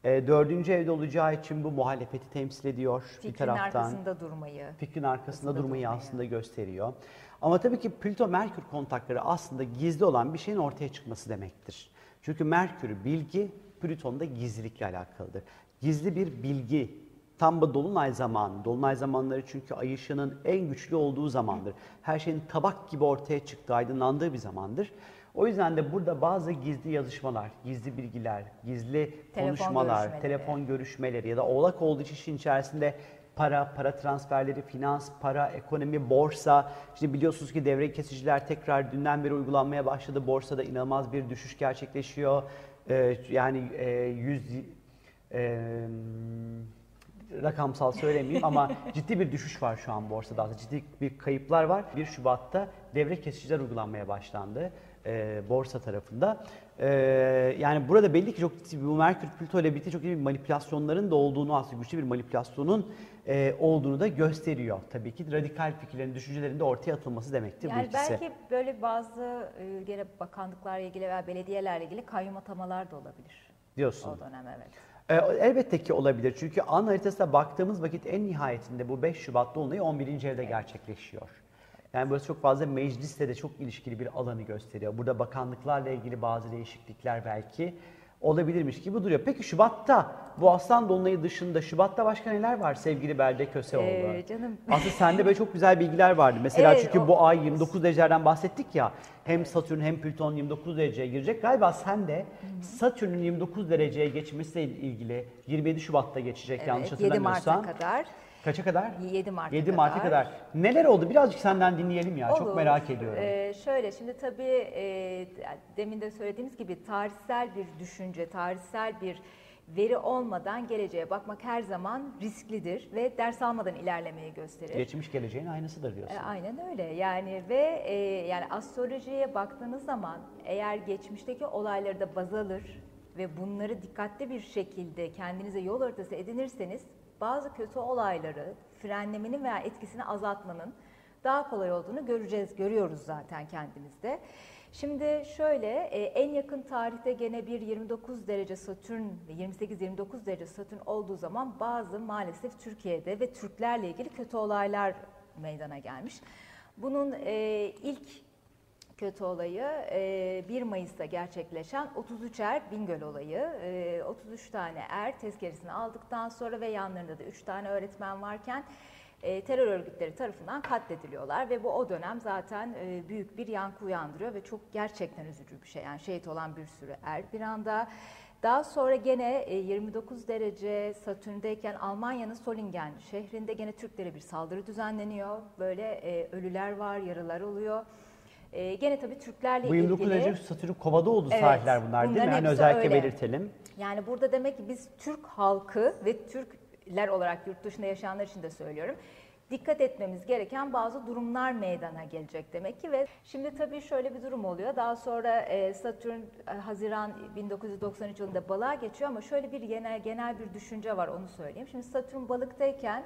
e, dördüncü evde olacağı için bu muhalefeti temsil ediyor bir Fikrin taraftan. arkasında durmayı. Fikrin arkasında Arkasında durmayı durmayı. aslında gösteriyor. Ama tabii ki Plüto-Merkür kontakları aslında gizli olan bir şeyin ortaya çıkması demektir. Çünkü Merkür bilgi, Plüton da gizlilikle alakalıdır. Gizli bir bilgi tam da dolunay zamanı. Dolunay zamanları çünkü ay ışığının en güçlü olduğu zamandır. Her şeyin tabak gibi ortaya çıktığı, aydınlandığı bir zamandır. O yüzden de burada bazı gizli yazışmalar, gizli bilgiler, gizli Telefon konuşmalar, görüşmeleri. telefon görüşmeleri ya da oğlak olduğu için işin içerisinde para, para transferleri, finans, para, ekonomi, borsa. Şimdi biliyorsunuz ki devre kesiciler tekrar dünden beri uygulanmaya başladı. Borsada inanılmaz bir düşüş gerçekleşiyor. Ee, yani e, 100 e, rakamsal söylemeyeyim ama ciddi bir düşüş var şu an borsada. Ciddi bir kayıplar var. 1 Şubat'ta devre kesiciler uygulanmaya başlandı e, borsa tarafında. E, yani burada belli ki çok ciddi bu Merkür Plüto ile birlikte çok ciddi bir manipülasyonların da olduğunu aslında güçlü bir manipülasyonun e, olduğunu da gösteriyor. Tabii ki radikal fikirlerin, düşüncelerin de ortaya atılması demektir bu Yani ikisi. belki böyle bazı e, gene bakanlıklarla ilgili veya belediyelerle ilgili kayyum atamalar da olabilir. Diyorsun. O dönem evet. E, elbette ki olabilir. Çünkü an haritasına baktığımız vakit en nihayetinde bu 5 Şubat Dolunay'ı 11. evde gerçekleşiyor. Yani burası çok fazla meclisle de çok ilişkili bir alanı gösteriyor. Burada bakanlıklarla ilgili bazı değişiklikler belki olabilirmiş gibi duruyor. Peki Şubat'ta bu Aslan Dolunay'ı bölgesi Şubat'ta başka neler var sevgili Belde Köseoğlu? Ee, canım Aslında sende böyle çok güzel bilgiler vardı. Mesela Evet, çünkü o- bu ay 29 derecelerden bahsettik ya. Hem Satürn hem Plüton 29 dereceye girecek. Galiba sen de Satürn'ün 29 dereceye geçmesiyle ilgili 27 Şubat'ta geçecek yanlış evet, 7 hatırlamıyorsam. Mart'a kadar. Kaça kadar? 7 Mart'a 7 Mart'a kadar. kadar. Neler oldu? Birazcık senden dinleyelim ya. Çok Olur. merak ediyorum. Ee, şöyle şimdi tabii e, demin de söylediğimiz gibi tarihsel bir düşünce, tarihsel bir veri olmadan geleceğe bakmak her zaman risklidir ve ders almadan ilerlemeyi gösterir. Geçmiş geleceğin aynısıdır diyorsun. E, aynen öyle yani ve e, yani astrolojiye baktığınız zaman eğer geçmişteki olayları da baz alır ve bunları dikkatli bir şekilde kendinize yol haritası edinirseniz bazı kötü olayları frenlemenin veya etkisini azaltmanın daha kolay olduğunu göreceğiz, görüyoruz zaten kendimizde. Şimdi şöyle e, en yakın tarihte gene bir 29 derece Satürn ve 28-29 derece Satürn olduğu zaman bazı maalesef Türkiye'de ve Türklerle ilgili kötü olaylar meydana gelmiş. Bunun e, ilk kötü olayı e, 1 Mayıs'ta gerçekleşen 33 er Bingöl olayı. E, 33 tane er tezkeresini aldıktan sonra ve yanlarında da 3 tane öğretmen varken terör örgütleri tarafından katlediliyorlar ve bu o dönem zaten büyük bir yankı uyandırıyor ve çok gerçekten üzücü bir şey. Yani şehit olan bir sürü er bir anda. Daha sonra gene e, 29 derece Satürn'deyken Almanya'nın Solingen şehrinde gene Türklere bir saldırı düzenleniyor. Böyle ölüler var, yaralar oluyor. E, gene tabii Türklerle Bu 29 ilgili. derece Satürn kovada olduğu Evet, tarihler bunlar değil mi? Yani özellikle öyle. belirtelim. Yani burada demek ki biz Türk halkı ve Türkler olarak yurt dışında yaşayanlar için de söylüyorum. Dikkat etmemiz gereken bazı durumlar meydana gelecek demek ki ve şimdi tabii şöyle bir durum oluyor. Daha sonra e, Satürn e, Haziran 1993 yılında balığa geçiyor ama şöyle bir genel genel bir düşünce var onu söyleyeyim. Şimdi Satürn balıktayken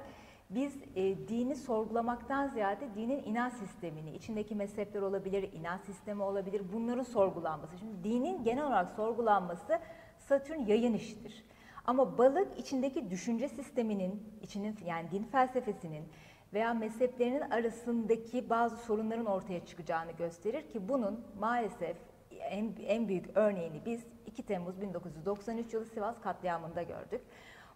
biz e, dini sorgulamaktan ziyade dinin inanç sistemini, içindeki mezhepler olabilir, inanç sistemi olabilir, bunların sorgulanması. Şimdi dinin genel olarak sorgulanması Satürn yayın işidir. Ama balık içindeki düşünce sisteminin, içinin yani din felsefesinin veya mezheplerinin arasındaki bazı sorunların ortaya çıkacağını gösterir ki bunun maalesef en, en büyük örneğini biz 2 Temmuz 1993 yılı Sivas katliamında gördük.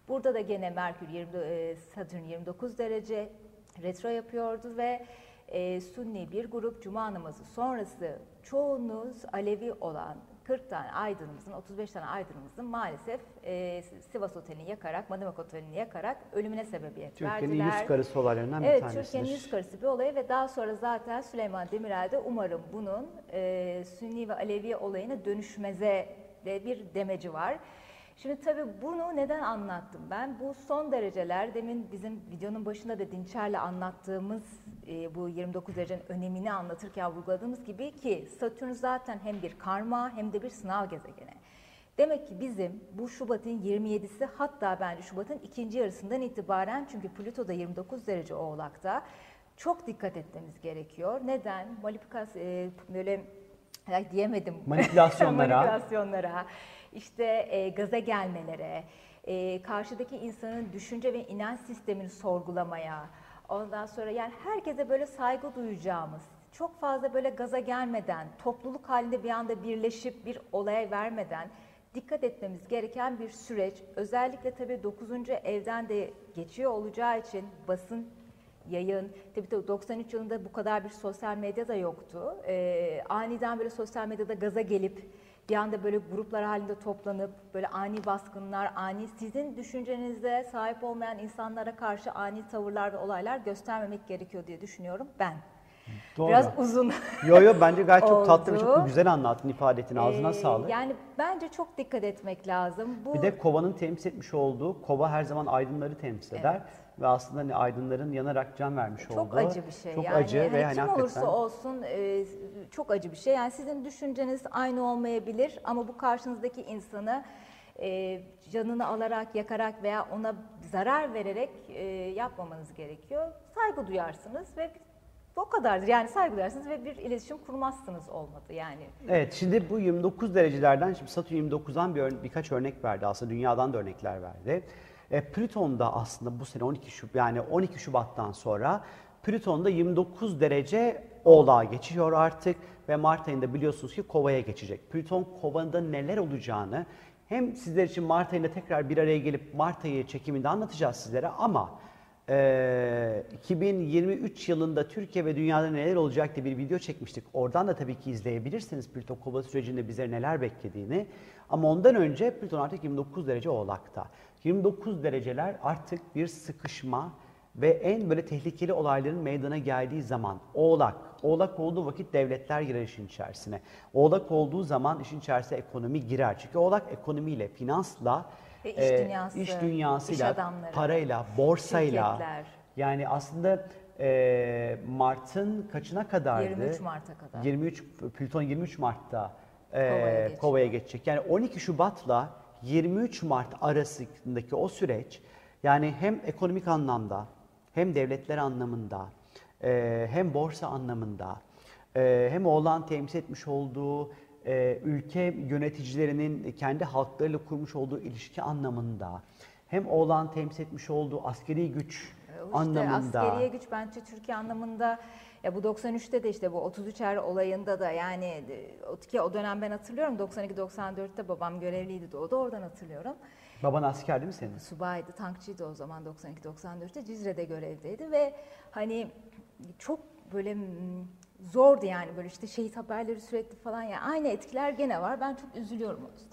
Burada da gene Merkür 20, e, Satürn 29 derece retro yapıyordu ve e, Sunni bir grup Cuma namazı sonrası çoğunuz Alevi olan 40 tane aydınımızın, 35 tane aydınımızın maalesef e, Sivas Oteli'ni yakarak, Madımak Oteli'ni yakarak ölümüne sebebiyet Türkiye'nin verdiler. yüz karısı olaylarından bir Evet, tanesidir. Türkiye'nin yüz karısı bir olayı ve daha sonra zaten Süleyman Demirel de umarım bunun e, Sünni ve Alevi olayına dönüşmeze de bir demeci var. Şimdi tabii bunu neden anlattım ben? Bu son dereceler demin bizim videonun başında da Dinçer'le anlattığımız e, bu 29 derecenin önemini anlatırken vurguladığımız gibi ki Satürn zaten hem bir karma hem de bir sınav gezegeni. Demek ki bizim bu Şubat'ın 27'si hatta bence Şubat'ın ikinci yarısından itibaren çünkü Plüto da 29 derece oğlakta çok dikkat etmemiz gerekiyor. Neden? Malipikas e, böyle diyemedim. Manipülasyonlara. Manipülasyonlara, işte e, gaza gelmelere, e, karşıdaki insanın düşünce ve inanç sistemini sorgulamaya, ondan sonra yani herkese böyle saygı duyacağımız, çok fazla böyle gaza gelmeden, topluluk halinde bir anda birleşip bir olaya vermeden dikkat etmemiz gereken bir süreç. Özellikle tabii 9. evden de geçiyor olacağı için basın yayın. Tabii tabii 93 yılında bu kadar bir sosyal medya da yoktu. Ee, aniden böyle sosyal medyada gaza gelip bir anda böyle gruplar halinde toplanıp böyle ani baskınlar, ani sizin düşüncenizde sahip olmayan insanlara karşı ani tavırlar ve olaylar göstermemek gerekiyor diye düşünüyorum ben. Doğru. Biraz uzun. Yo yo bence gayet çok tatlı ve çok güzel anlattın ifade ettin. Ağzına Ee, sağlık. Yani bence çok dikkat etmek lazım. Bu Bir de kovanın temsil etmiş olduğu, kova her zaman aydınları temsil eder. Evet. Ve aslında hani aydınların yanarak can vermiş olduğu. çok acı bir şey. Çok yani, acı yani ve hani kim hakikaten olursa olsun e, çok acı bir şey. Yani sizin düşünceniz aynı olmayabilir ama bu karşınızdaki insanı e, canını alarak, yakarak veya ona zarar vererek e, yapmamanız gerekiyor. Saygı duyarsınız ve o kadardır. Yani saygı duyarsınız ve bir iletişim kurmazsınız olmadı yani. Evet şimdi bu 29 derecelerden şimdi Satürn 29'dan bir birkaç örnek verdi aslında dünyadan da örnekler verdi. E, Plüton da aslında bu sene 12 Şubat yani 12 Şubat'tan sonra Plüton da 29 derece Oğlağa geçiyor artık ve Mart ayında biliyorsunuz ki Kova'ya geçecek. Plüton Kova'da neler olacağını hem sizler için Mart ayında tekrar bir araya gelip Mart ayı çekiminde anlatacağız sizlere ama ee, 2023 yılında Türkiye ve dünyada neler olacak diye bir video çekmiştik. Oradan da tabii ki izleyebilirsiniz Plüton Kova sürecinde bize neler beklediğini. Ama ondan önce Plüton artık 29 derece Oğlak'ta. 29 dereceler artık bir sıkışma ve en böyle tehlikeli olayların meydana geldiği zaman Oğlak. Oğlak olduğu vakit devletler girer işin içerisine. Oğlak olduğu zaman işin içerisine ekonomi girer. Çünkü Oğlak ekonomiyle, finansla, Ve iş e, dünyası, iş dünyasıyla, iş adamları, parayla, borsayla. şirketler. Yani aslında e, Mart'ın kaçına kadardı? 23 Mart'a kadar. 23 Plüton 23 Mart'ta e. Kova'ya geçecek. Yani 12 Şubat'la 23 Mart arasındaki o süreç yani hem ekonomik anlamda hem devletler anlamında e, hem borsa anlamında e, hem Oğlan temsil etmiş olduğu e, ülke yöneticilerinin kendi halklarıyla kurmuş olduğu ilişki anlamında hem Oğlan temsil etmiş olduğu askeri güç İşte anlamında. askeriye güç bence Türkiye anlamında ya bu 93'te de işte bu 33 er olayında da yani e, o- ki o dönem ben hatırlıyorum 92-94'te babam görevliydi de o da oradan hatırlıyorum. baban asker değil mi senin? Subaydı, tankçıydı o zaman 92-94'te Cizre'de görevdeydi ve hani çok böyle zordu yani böyle işte şehit haberleri sürekli falan yani aynı etkiler gene var. Ben çok üzülüyorum o.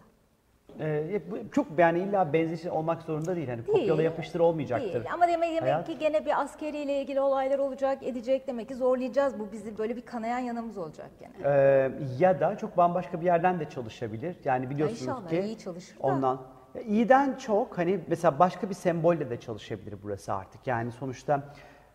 Ee, çok yani illa benzeşir olmak zorunda değil. Hani kopyala yapıştır olmayacaktır. Değil. Ama demek, demek Hayat. ki gene bir askeriyle ilgili olaylar olacak, edecek. Demek ki zorlayacağız. Bu bizi böyle bir kanayan yanımız olacak gene. Ee, ya da çok bambaşka bir yerden de çalışabilir. Yani biliyorsunuz inşallah ki iyi çalışır da. ondan Ya iyiden çok hani mesela başka bir sembolle de çalışabilir burası artık. Yani sonuçta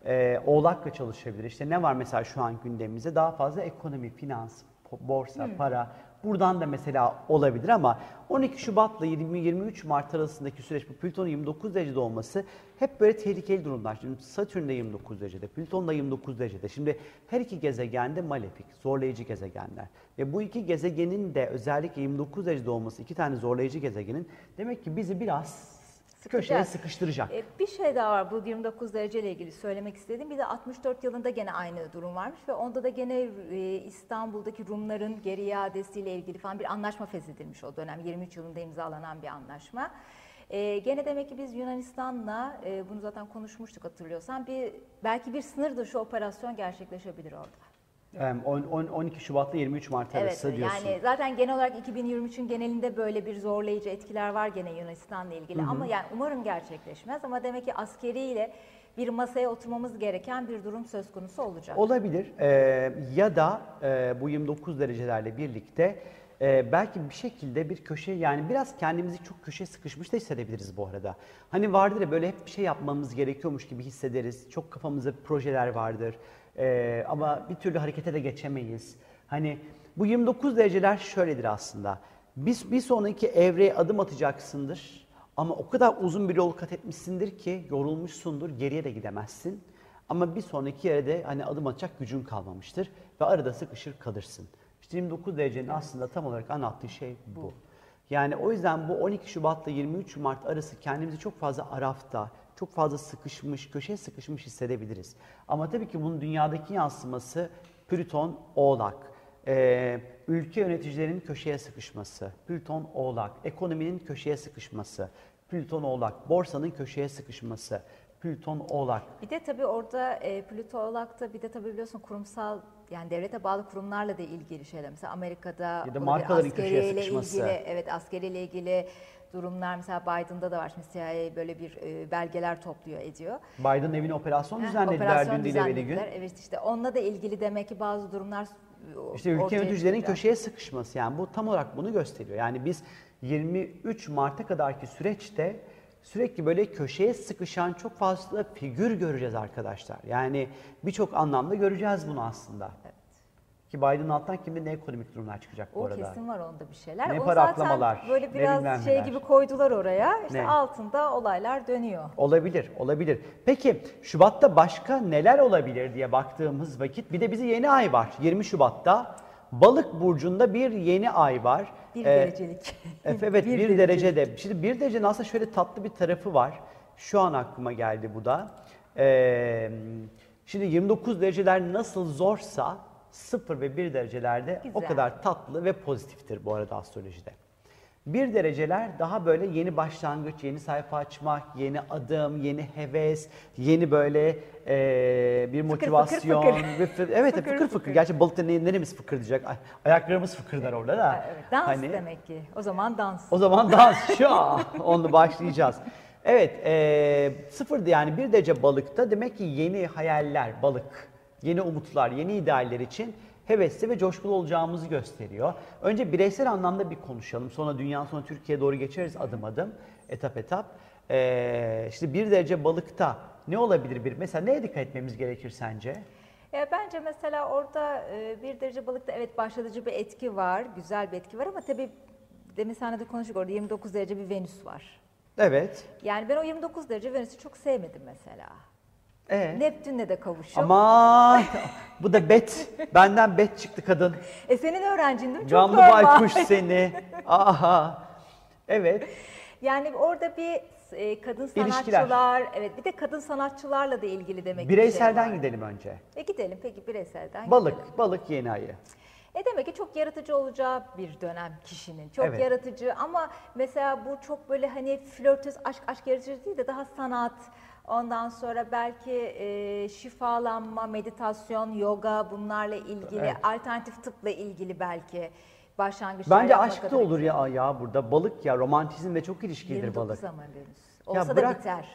e, oğlakla çalışabilir. İşte ne var mesela şu an gündemimizde daha fazla ekonomi, finans, borsa, Hmm. para buradan da mesela olabilir ama 12 Şubat'la 20-23 Mart arasındaki süreç bu Plüton'un 29 derecede olması hep böyle tehlikeli durumlar. Şimdi Satürn de 29 derecede, Plüton da 29 derecede. Şimdi her iki gezegen de malefik, zorlayıcı gezegenler. Ve bu iki gezegenin de özellikle 29 derecede olması, iki tane zorlayıcı gezegenin demek ki bizi biraz köşeye Sıkacak. sıkıştıracak. E, bir şey daha var bu 29 derece ile ilgili söylemek istediğim. Bir de 64 yılında gene aynı durum varmış ve onda da gene e, İstanbul'daki Rumların geri iadesiyle ilgili falan bir anlaşma feshedilmiş o dönem. 23 yılında imzalanan bir anlaşma. E, gene demek ki biz Yunanistan'la e, bunu zaten konuşmuştuk hatırlıyorsan bir belki bir sınır dışı operasyon gerçekleşebilir orada. Em, on- on- 12 Şubat'la 23 Mart arası Evet diyorsun. yani zaten genel olarak 2023'ün genelinde böyle bir zorlayıcı etkiler var gene Yunanistan'la ilgili ama yani umarım gerçekleşmez ama demek ki askeriyle bir masaya oturmamız gereken bir durum söz konusu olacak. Olabilir Ee, ya da e, bu 29 derecelerle birlikte e, belki bir şekilde bir köşe yani biraz kendimizi çok köşeye sıkışmış da hissedebiliriz bu arada. Hani vardır ya böyle hep bir şey yapmamız gerekiyormuş gibi hissederiz. Çok kafamızda projeler vardır Ee, ama bir türlü harekete de geçemeyiz. Hani bu 29 dereceler şöyledir aslında. Biz bir sonraki evreye adım atacaksındır ama o kadar uzun bir yol kat etmişsindir ki yorulmuşsundur, geriye de gidemezsin. Ama bir sonraki yere de hani adım atacak gücün kalmamıştır ve arada sıkışır kalırsın. İşte 29 derecenin aslında tam olarak anlattığı şey bu. Yani o yüzden bu 12 Şubat'la 23 Mart arası kendimizi çok fazla arafta, çok fazla sıkışmış, köşeye sıkışmış hissedebiliriz. Ama tabii ki bunun dünyadaki yansıması Plüton Oğlak. Ee, ülke yöneticilerinin köşeye sıkışması, Plüton Oğlak, ekonominin köşeye sıkışması, Plüton Oğlak, borsanın köşeye sıkışması, Plüton Oğlak. Bir de tabii orada e, Plüto Oğlak'ta bir de tabii biliyorsun kurumsal yani devlete bağlı kurumlarla da ilgili şeyler. Mesela Amerika'da Ya da markaların köşeye sıkışması. ilgili, evet askeriyle ilgili durumlar mesela Biden'da da var. Şimdi CIA böyle bir e, belgeler topluyor ediyor. Biden evine operasyon düzenlediler operasyon dün değil evveli gün. düzenlediler. Evet işte onunla da ilgili demek ki bazı durumlar e, İşte ülke yöneticilerin köşeye sıkışması yani bu tam olarak bunu gösteriyor. Yani biz 23 Mart'a kadarki süreçte sürekli böyle köşeye sıkışan çok fazla figür göreceğiz arkadaşlar. Yani birçok anlamda göreceğiz bunu aslında. Ki Biden'ın alttan kim bilir ne ekonomik durumlar çıkacak bu O arada. kesin var onda bir şeyler. Ne o para zaten aklamalar, böyle biraz şey gibi koydular oraya. İşte Ne? altında olaylar dönüyor. Olabilir, olabilir. Peki Şubat'ta başka neler olabilir diye baktığımız vakit bir de bize yeni ay var. 20 Şubat'ta Balık burcunda bir yeni ay var. Bir Ee, derecelik. Efe, Evet bir, Bir derecede. Şimdi bir derecenin aslında şöyle tatlı bir tarafı var. Şu an aklıma geldi bu da. Ee, şimdi 29 dereceler nasıl zorsa 0 ve 1 derecelerde o Güzel. kadar tatlı ve pozitiftir bu arada astrolojide. Bir dereceler daha böyle yeni başlangıç, yeni sayfa açmak, yeni adım, yeni heves, yeni böyle eee, bir fıkır, motivasyon. fıkır. bir fı- evet Fıkır, fıkır fıkır. fıkır. Gerçi balıkta ne, neremiz fıkır diyecek. Ay, ayaklarımız fıkırdar orada da. Evet, dans Hani- demek ki. O zaman dans. o zaman dans şu an onunla başlayacağız. Evet, e, sıfırdı yani bir derece balıkta demek ki yeni hayaller balık, yeni umutlar, yeni idealler için hevesli ve coşkulu olacağımızı gösteriyor. Önce bireysel anlamda bir konuşalım. Sonra dünya sonra Türkiye'ye doğru geçeriz adım adım, etap etap. E, işte bir derece balıkta ne olabilir bir? Mesela neye dikkat etmemiz gerekir sence? E, bence mesela orada e, bir derece balıkta evet başlatıcı bir etki var, güzel bir etki var ama tabii demin seninle de konuştuk orada 29 derece bir Venüs var. Evet. Yani ben o 29 derece Venüs'ü çok sevmedim mesela. E, Neptün'le de kavuşup. Aman bu da bet. Benden bet çıktı kadın. E senin öğrencin değil mi? Çok Gamlı normal. baykuş seni. Aha. Evet. Yani orada bir e, kadın İlişkiler. sanatçılar, evet bir de kadın sanatçılarla da ilgili demek ki bir Bireyselden şey gidelim önce. E gidelim peki bireyselden Balık, gidelim. balık yeni ayı. E demek ki çok yaratıcı olacağı bir dönem kişinin. Çok Evet. yaratıcı ama mesela bu çok böyle hani flörtöz aşk aşk yaratıcı değil de daha sanat. Ondan sonra belki e, şifalanma, meditasyon, yoga bunlarla ilgili, Evet. alternatif tıpla ilgili belki başlangıçlar Bence aşk da olur ya ya burada. Balık ya romantizm ve çok ilişkilidir 29 balık. ama Venüs. Olsa da bırak- biter.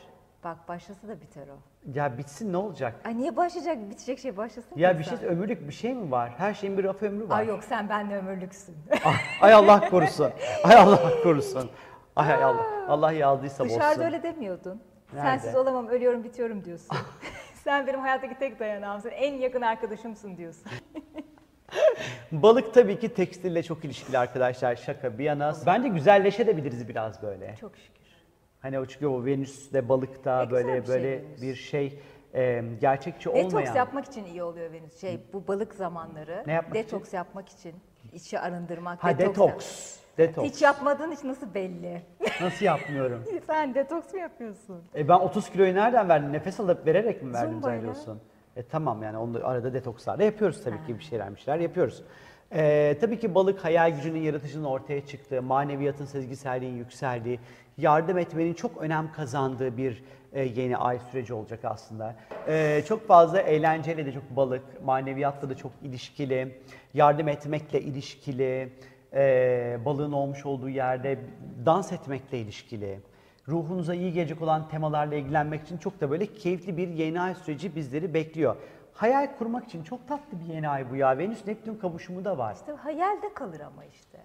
Bak başlasa da biter o. Ya bitsin ne olacak? Ay niye başlayacak? Bitecek şey başlasın. Ya bir şey ömürlük bir şey mi var? Her şeyin bir raf ömrü var. Ay yok sen benle ömürlüksün. Ah, ay Allah korusun. Ay Allah korusun. Ay, ay Allah. Allah yazdıysa bozsun. Dışarıda öyle demiyordun. Nerede? Sensiz olamam, ölüyorum, bitiyorum diyorsun. Sen benim hayattaki tek dayanağımsın, en yakın arkadaşımsın diyorsun. Balık tabii ki tekstille çok ilişkili arkadaşlar. Şaka bir yana. Bence güzelleşebiliriz biraz böyle. Çok şükür. Hani o çünkü o Venüs'te balıkta E, güzel böyle bir şey böyle Venüs. bir şey e, gerçekçi olmayan. Detoks yapmak için iyi oluyor Venüs. Şey, bu balık zamanları. Ne yapmak Detoks yapmak için. içi arındırmak. Ha detoks detoks. Detoks. Hiç yapmadığın hiç nasıl belli? Nasıl yapmıyorum? Sen detoks mu yapıyorsun? E ben 30 kiloyu nereden verdim? Nefes alıp vererek mi verdim Zumbayla. zannediyorsun? E tamam yani onu arada detokslarla yapıyoruz tabii ki bir şeyler bir şeyler yapıyoruz. E, tabii ki balık hayal gücünün, yaratıcının ortaya çıktığı, maneviyatın, sezgiselliğin yükseldiği, yardım etmenin çok önem kazandığı bir e, yeni ay süreci olacak aslında. E, çok fazla eğlenceyle de çok balık, maneviyatla da çok ilişkili, yardım etmekle ilişkili, e, balığın olmuş olduğu yerde dans etmekle ilişkili ruhunuza iyi gelecek olan temalarla ilgilenmek için çok da böyle keyifli bir yeni ay süreci bizleri bekliyor. Hayal kurmak için çok tatlı bir yeni ay bu ya. Venüs Neptün kavuşumu da var. İşte hayalde kalır ama işte.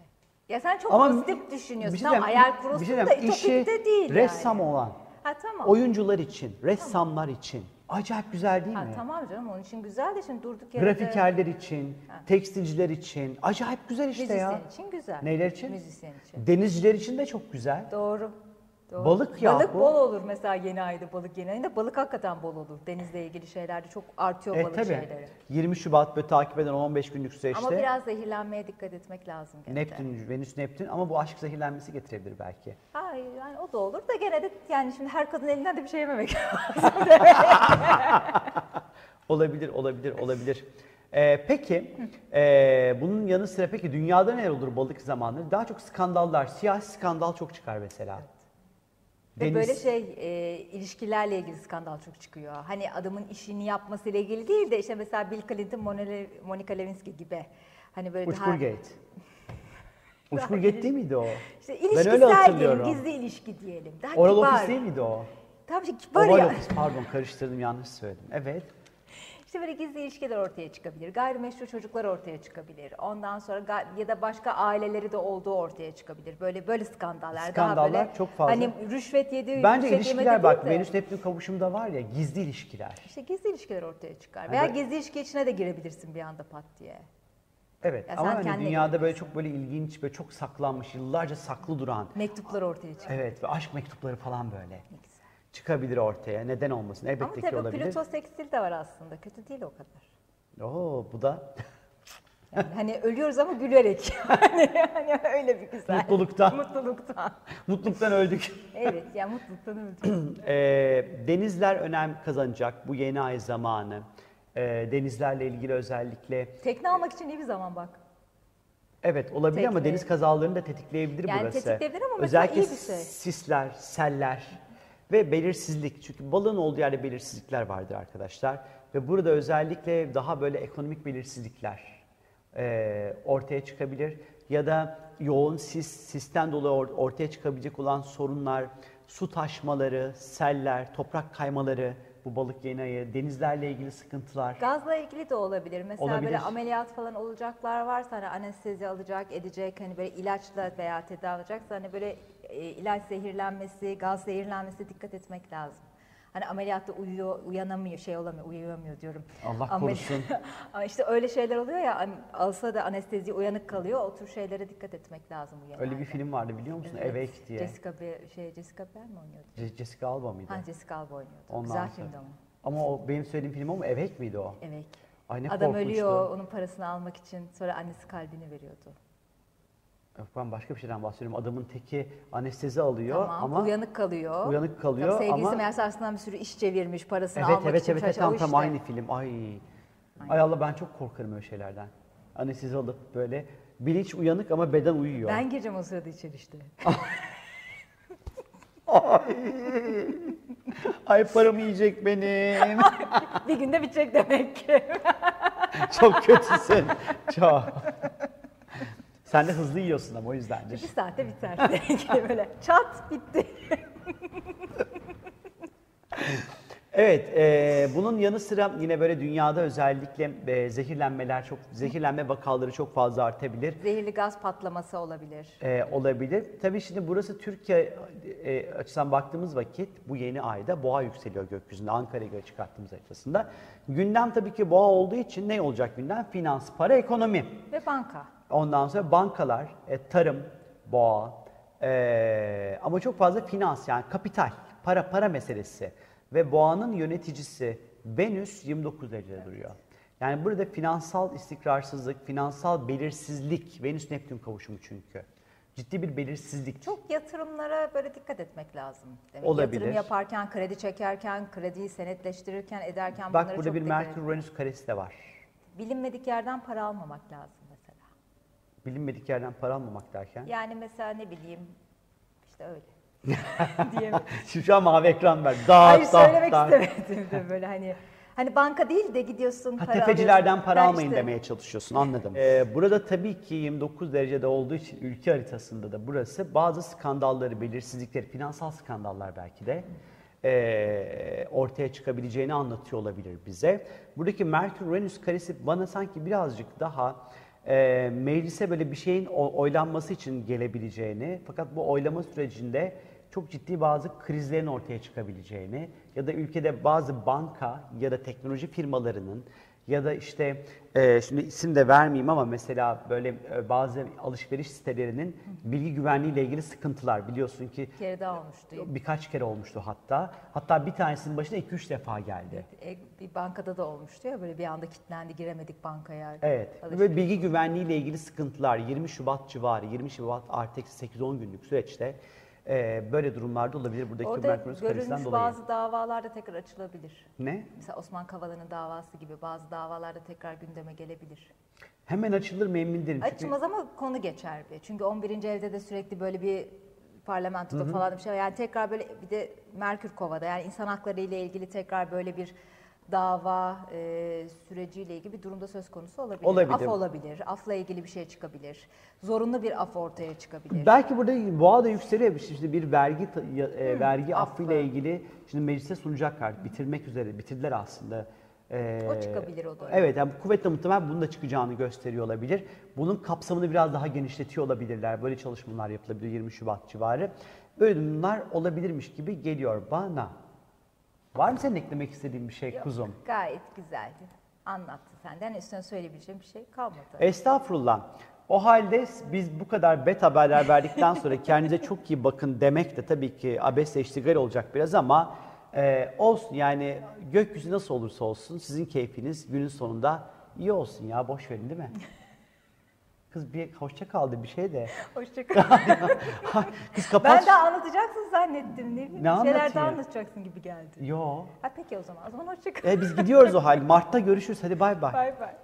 Ya sen çok Ama pozitif düşünüyorsun. bir şey Tam hayal kurulsun bir şey da de değil ressam yani. olan, Ha tamam. oyuncular için, ressamlar için acayip güzel değil Ha, mi? tamam canım onun için güzel de şimdi durduk yere Grafikerler için, tekstilciler için acayip güzel işte müzisyen ya. için güzel. Neyler için? Müzisyen için. Denizciler için de çok güzel. Doğru. Doğru. Balık ya Balık bol olur mesela yeni ayda balık yeni ayında balık hakikaten bol olur. Denizle ilgili şeylerde çok artıyor E balık tabii. şeyleri. 20 Şubat böyle takip eden 15 günlük süreçte. Ama biraz zehirlenmeye dikkat etmek lazım gene. Neptün, Venüs Neptün ama bu aşk zehirlenmesi getirebilir belki. Hayır yani o da olur da gene de yani şimdi her kadın elinden de bir şey yememek Olabilir, olabilir, olabilir. Ee, peki ee, bunun yanı sıra peki dünyada neler olur balık zamanları? Daha çok skandallar, siyasi skandal çok çıkar mesela. Ve Deniz- böyle şey e, ilişkilerle ilgili skandal çok çıkıyor. Hani adamın işini yapmasıyla ilgili değil de işte mesela Bill Clinton, Monica Lewinsky gibi. Hani böyle daha Uçkurgate. Uçkurgate değil miydi o? işte ben öyle ilişkisel diyelim, hatırlıyorum. gizli ilişki diyelim. Daha Oral kibar. Office değil miydi o? Tabii ki kibar Oval ya. Office pardon karıştırdım yanlış söyledim. Evet. İşte böyle gizli ilişkiler ortaya çıkabilir. Gayrimeşru çocuklar ortaya çıkabilir. Ondan sonra ya da başka aileleri de olduğu ortaya çıkabilir. Böyle böyle skandallar. daha Skandallar böyle, çok fazla. Hani rüşvet yedi, Bence rüşvet ilişkiler bak de- Venüs Neptün kavuşumda var ya gizli ilişkiler. İşte gizli ilişkiler ortaya çıkar. Hani Veya böyle- gizli ilişki içine de girebilirsin bir anda pat diye. Evet Ya ama hani dünyada böyle çok böyle ilginç ve çok saklanmış yıllarca saklı duran Mektuplar ortaya çıkar. evet ve aşk mektupları falan böyle Ne. Çıkabilir ortaya. Neden olmasın? Elbette Ama ki tabii olabilir. Plüto sekstil de var aslında. Kötü değil o kadar. Oo bu da Yani hani ölüyoruz ama gülerek. hani, hani öyle bir güzel. Mutluluktan. Mutluluktan. mutluluktan öldük. Evet ya mutluluktan öldük. Ee, denizler önem kazanacak bu yeni ay zamanı. Ee, denizlerle ilgili özellikle Tekne almak için iyi bir zaman bak. evet olabilir ama Tekne. deniz kazalarını da tetikleyebilir Yani burası. tetikleyebilir ama Özellikle iyi bir şey. sisler, seller ve belirsizlik. Çünkü balığın olduğu yerde belirsizlikler vardır arkadaşlar. Ve burada özellikle daha böyle ekonomik belirsizlikler e, ortaya çıkabilir. Ya da yoğun sis, sisten dolayı or- ortaya çıkabilecek olan sorunlar, su taşmaları, seller, toprak kaymaları, bu balık yeni ayı, denizlerle ilgili sıkıntılar. Gazla ilgili de olabilir. Mesela Olabilir. böyle ameliyat falan olacaklar varsa hani anestezi alacak, edecek hani böyle ilaçla veya tedavi alacaksa hani böyle ilaç zehirlenmesi, gaz zehirlenmesi dikkat etmek lazım. Hani ameliyatta uyuyor, uyanamıyor, şey olamıyor, uyuyamıyor diyorum. Allah korusun. Ama işte öyle şeyler oluyor ya hani alsa da anestezi uyanık kalıyor. O tür şeylere dikkat etmek lazım bu Öyle bir film vardı biliyor musun? Evet, Awake diye. Jessica Be şey Jessica Biel mi oynuyordu? Je- Jessica Alba mıydı? Ha Jessica Alba oynuyordu. Ondan Güzel sonra. filmdi ama. Ama o benim söylediğim film o mu? Awake miydi o? Evet. Ay ne Adam korkunçtu. ölüyor, onun parasını almak için sonra annesi kalbini veriyordu. Yok ben başka bir şeyden bahsediyorum. Adamın teki anestezi alıyor Tamam, ama uyanık kalıyor. uyanık kalıyor Tabii sevgilisi ama- meğerse aslında bir sürü iş çevirmiş, parasını evet almak evet için evet, evet tam tam aynı film. Ay. Ay Allah ben çok korkarım öyle şeylerden. Anestezi alıp böyle bilinç uyanık ama beden uyuyor. Ben gireceğim o sırada içeri işte. Ay paramı yiyecek benim. bir günde bitecek demek ki. çok kötüsün. Çok. Sen de hızlı yiyorsun ama o yüzdendir. bir saatte biter. Böyle çat bitti. Evet, e, bunun yanı sıra yine böyle dünyada özellikle e, zehirlenmeler çok, zehirlenme vakaları çok fazla artabilir. Zehirli gaz patlaması olabilir. e, olabilir. Tabii şimdi burası Türkiye e, açısından baktığımız vakit bu yeni ayda boğa yükseliyor gökyüzünde Ankara'ya göre çıkarttığımız haritasında. Gündem tabii ki boğa olduğu için ne olacak gündem? Finans, para, ekonomi. Ve banka. Ondan sonra bankalar, e, tarım, boğa e, ama çok fazla finans yani kapital, para para meselesi ve boğanın yöneticisi Venüs 29 derecede duruyor. Yani burada finansal istikrarsızlık, finansal belirsizlik, Venüs Neptün kavuşumu çünkü. Ciddi bir belirsizlik. Çok yatırımlara böyle dikkat etmek lazım. Demek. Olabilir. Yatırım yaparken, kredi çekerken, krediyi senetleştirirken, ederken Bak bunlara burada çok bir dikkat Merkür etmek. Uranüs karesi de var. Bilinmedik yerden para almamak lazım. Bilinmedik yerden para almamak derken. Yani mesela ne bileyim işte öyle. Diyelim. Şu an mavi ekran ver. Dağıt, Hayır dağıt, söylemek dağıt. istemedim de böyle hani hani banka değil de gidiyorsun Ha, para tefecilerden para Ha, almayın işte. demeye çalışıyorsun anladım. Ee, burada tabii ki 29 derecede olduğu için ülke haritasında da burası bazı skandalları, belirsizlikleri, finansal skandallar belki de ee, ortaya çıkabileceğini anlatıyor olabilir bize. Buradaki Merkür-Uranüs karesi bana sanki birazcık daha e, meclise böyle bir şeyin oylanması için gelebileceğini fakat bu oylama sürecinde çok ciddi bazı krizlerin ortaya çıkabileceğini ya da ülkede bazı banka ya da teknoloji firmalarının ya da işte e, şimdi isim de vermeyeyim ama mesela böyle e, bazı alışveriş sitelerinin bilgi güvenliği ile ilgili sıkıntılar biliyorsun ki Bir kere daha olmuştu. birkaç kere olmuştu hatta. Hatta bir tanesinin başına 2-3 defa geldi. E, Bir bankada da olmuştu ya böyle bir anda kilitlendi giremedik bankaya. Evet. Alışveriş. Ve bilgi güvenliği ile ilgili sıkıntılar 20 Şubat civarı, 20 Şubat artı eksi 8-10 günlük süreçte e, böyle durumlarda olabilir buradaki Orada karesinden görülmüş dolayı. bazı davalarda tekrar açılabilir. Ne? Mesela Osman Kavala'nın davası gibi bazı davalarda tekrar gündeme gelebilir. Hemen açılır mı emin değilim. Çünkü- Açılmaz ama konu geçer bir. Çünkü 11. evde de sürekli böyle bir parlamentoda falan bir şey var. Yani tekrar böyle bir de Merkür Kova'da yani insan hakları ile ilgili tekrar böyle bir dava e, süreciyle ilgili bir durumda söz konusu olabilir. Olabilir. Af olabilir. Afla ilgili bir şey çıkabilir. Zorunlu bir af ortaya çıkabilir. Belki burada boğa da yükseliyor. İşte bir vergi e, vergi affı. affıyla ilgili şimdi meclise sunacaklar. Bitirmek üzere. Bitirdiler aslında. Ee, O çıkabilir o da. Evet yani kuvvetle muhtemel bunun da çıkacağını gösteriyor olabilir. Bunun kapsamını biraz daha genişletiyor olabilirler. Böyle çalışmalar yapılabilir 20 Şubat civarı. Böyle durumlar olabilirmiş gibi geliyor bana. Var mı senin eklemek istediğin bir şey Yok, kuzum? Gayet güzeldi. Anlattı senden. Üstüne söyleyebileceğim bir şey kalmadı. Estağfurullah. O halde biz bu kadar bet haberler verdikten sonra kendinize çok iyi bakın demek de tabii ki abesle iştigal olacak biraz ama e, olsun yani gökyüzü nasıl olursa olsun sizin keyfiniz günün sonunda iyi olsun ya boş verin değil mi? Kız bir hoşça kaldı bir şey de. Hoşçakal. Kız kapat. ben de anlatacaksın zannettim. Ne, bileyim, Ne bir şeyler de anlatacaksın gibi geldi. Yo. Ha peki o zaman. O zaman hoşçakal. E, biz gidiyoruz o halde. Mart'ta görüşürüz. Hadi bay bay. Bay bay.